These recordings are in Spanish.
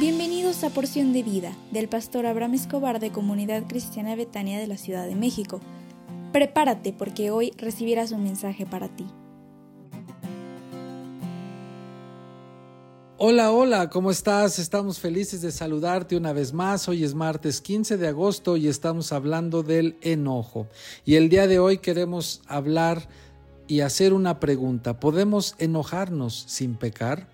Bienvenidos a Porción de Vida del pastor Abraham Escobar de Comunidad Cristiana Betania de la Ciudad de México. Prepárate porque hoy recibirás un mensaje para ti. Hola, hola, ¿cómo estás? Estamos felices de saludarte una vez más. Hoy es martes 15 de agosto y estamos hablando del enojo. Y el día de hoy queremos hablar y hacer una pregunta. ¿Podemos enojarnos sin pecar?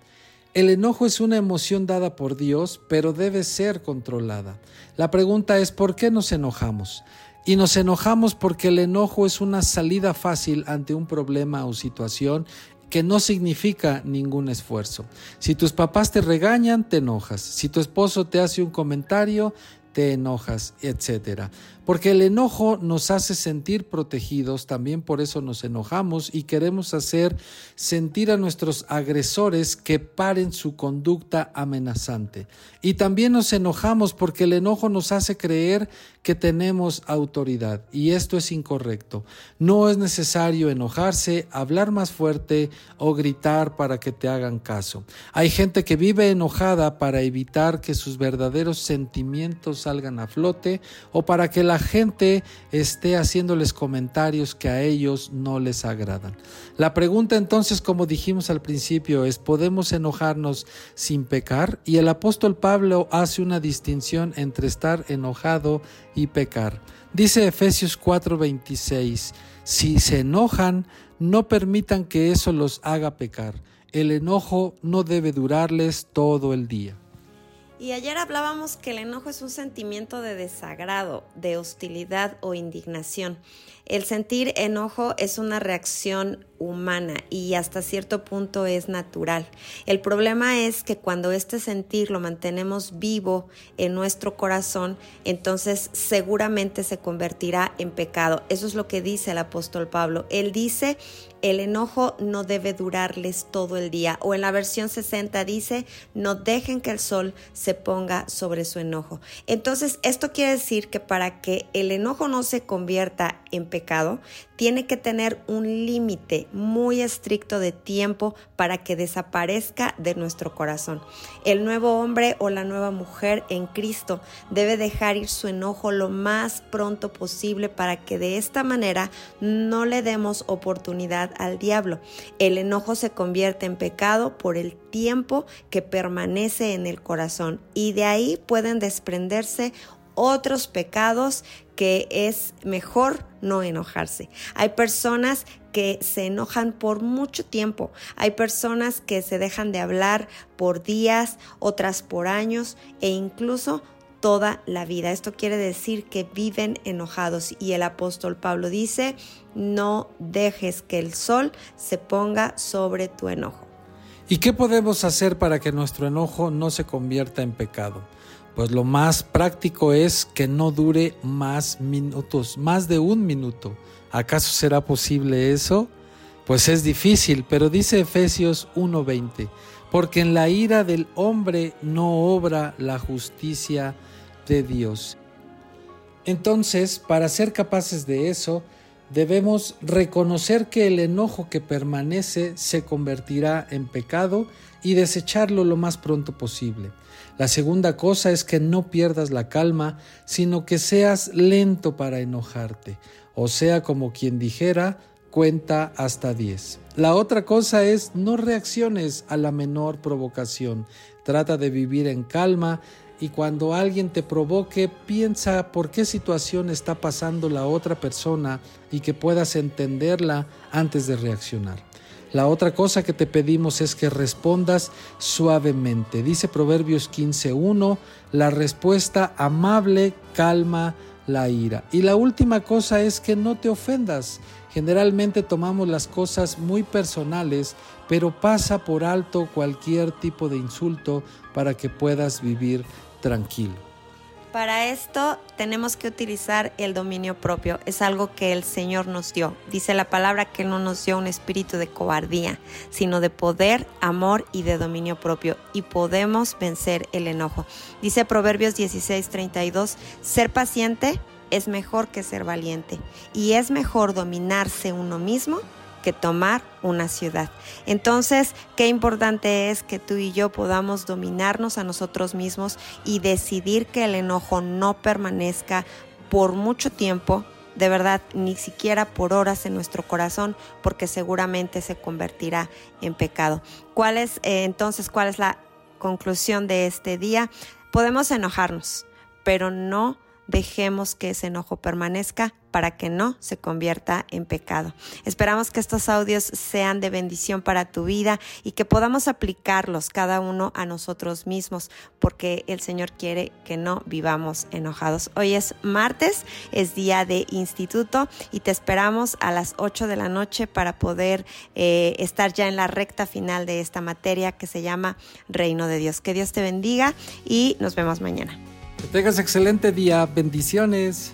El enojo es una emoción dada por Dios, pero debe ser controlada. La pregunta es ¿por qué nos enojamos? Y nos enojamos porque el enojo es una salida fácil ante un problema o situación que no significa ningún esfuerzo. Si tus papás te regañan, te enojas. Si tu esposo te hace un comentario, te enojas, etcétera. Porque el enojo nos hace sentir protegidos, también por eso nos enojamos y queremos hacer sentir a nuestros agresores que paren su conducta amenazante. Y también nos enojamos porque el enojo nos hace creer que tenemos autoridad y esto es incorrecto. No es necesario enojarse, hablar más fuerte o gritar para que te hagan caso. Hay gente que vive enojada para evitar que sus verdaderos sentimientos salgan a flote o para que la gente esté haciéndoles comentarios que a ellos no les agradan. La pregunta entonces, como dijimos al principio, es ¿podemos enojarnos sin pecar? Y el apóstol Pablo hace una distinción entre estar enojado y pecar. Dice Efesios 4:26, si se enojan, no permitan que eso los haga pecar. El enojo no debe durarles todo el día. Y ayer hablábamos que el enojo es un sentimiento de desagrado, de hostilidad o indignación. El sentir enojo es una reacción humana y hasta cierto punto es natural. El problema es que cuando este sentir lo mantenemos vivo en nuestro corazón, entonces seguramente se convertirá en pecado. Eso es lo que dice el apóstol Pablo. Él dice, el enojo no debe durarles todo el día. O en la versión 60 dice, no dejen que el sol se ponga sobre su enojo. Entonces, esto quiere decir que para que el enojo no se convierta en pecado, tiene que tener un límite muy estricto de tiempo para que desaparezca de nuestro corazón. El nuevo hombre o la nueva mujer en Cristo debe dejar ir su enojo lo más pronto posible para que de esta manera no le demos oportunidad al diablo. El enojo se convierte en pecado por el tiempo que permanece en el corazón y de ahí pueden desprenderse otros pecados que es mejor no enojarse. Hay personas que se enojan por mucho tiempo. Hay personas que se dejan de hablar por días, otras por años e incluso toda la vida. Esto quiere decir que viven enojados y el apóstol Pablo dice, no dejes que el sol se ponga sobre tu enojo. ¿Y qué podemos hacer para que nuestro enojo no se convierta en pecado? Pues lo más práctico es que no dure más minutos, más de un minuto. ¿Acaso será posible eso? Pues es difícil, pero dice Efesios 1:20, porque en la ira del hombre no obra la justicia de Dios. Entonces, para ser capaces de eso, debemos reconocer que el enojo que permanece se convertirá en pecado y desecharlo lo más pronto posible. La segunda cosa es que no pierdas la calma, sino que seas lento para enojarte, o sea, como quien dijera, cuenta hasta 10. La otra cosa es no reacciones a la menor provocación. Trata de vivir en calma y cuando alguien te provoque, piensa por qué situación está pasando la otra persona y que puedas entenderla antes de reaccionar. La otra cosa que te pedimos es que respondas suavemente. Dice Proverbios 15.1, la respuesta amable calma la ira. Y la última cosa es que no te ofendas. Generalmente tomamos las cosas muy personales, pero pasa por alto cualquier tipo de insulto para que puedas vivir Para esto tenemos que utilizar el dominio propio. Es algo que el Señor nos dio. Dice la palabra que no nos dio un espíritu de cobardía, sino de poder, amor y de dominio propio. Y podemos vencer el enojo. Dice Proverbios 16:32, ser paciente es mejor que ser valiente. Y es mejor dominarse uno mismo que tomar una ciudad. Entonces, qué importante es que tú y yo podamos dominarnos a nosotros mismos y decidir que el enojo no permanezca por mucho tiempo, de verdad, ni siquiera por horas en nuestro corazón, porque seguramente se convertirá en pecado. ¿Cuál es eh, entonces, cuál es la conclusión de este día? Podemos enojarnos, pero no dejemos que ese enojo permanezca para que no se convierta en pecado. Esperamos que estos audios sean de bendición para tu vida y que podamos aplicarlos cada uno a nosotros mismos, porque el Señor quiere que no vivamos enojados. Hoy es martes, es día de instituto y te esperamos a las 8 de la noche para poder eh, estar ya en la recta final de esta materia que se llama Reino de Dios. Que Dios te bendiga y nos vemos mañana. Que tengas excelente día. Bendiciones.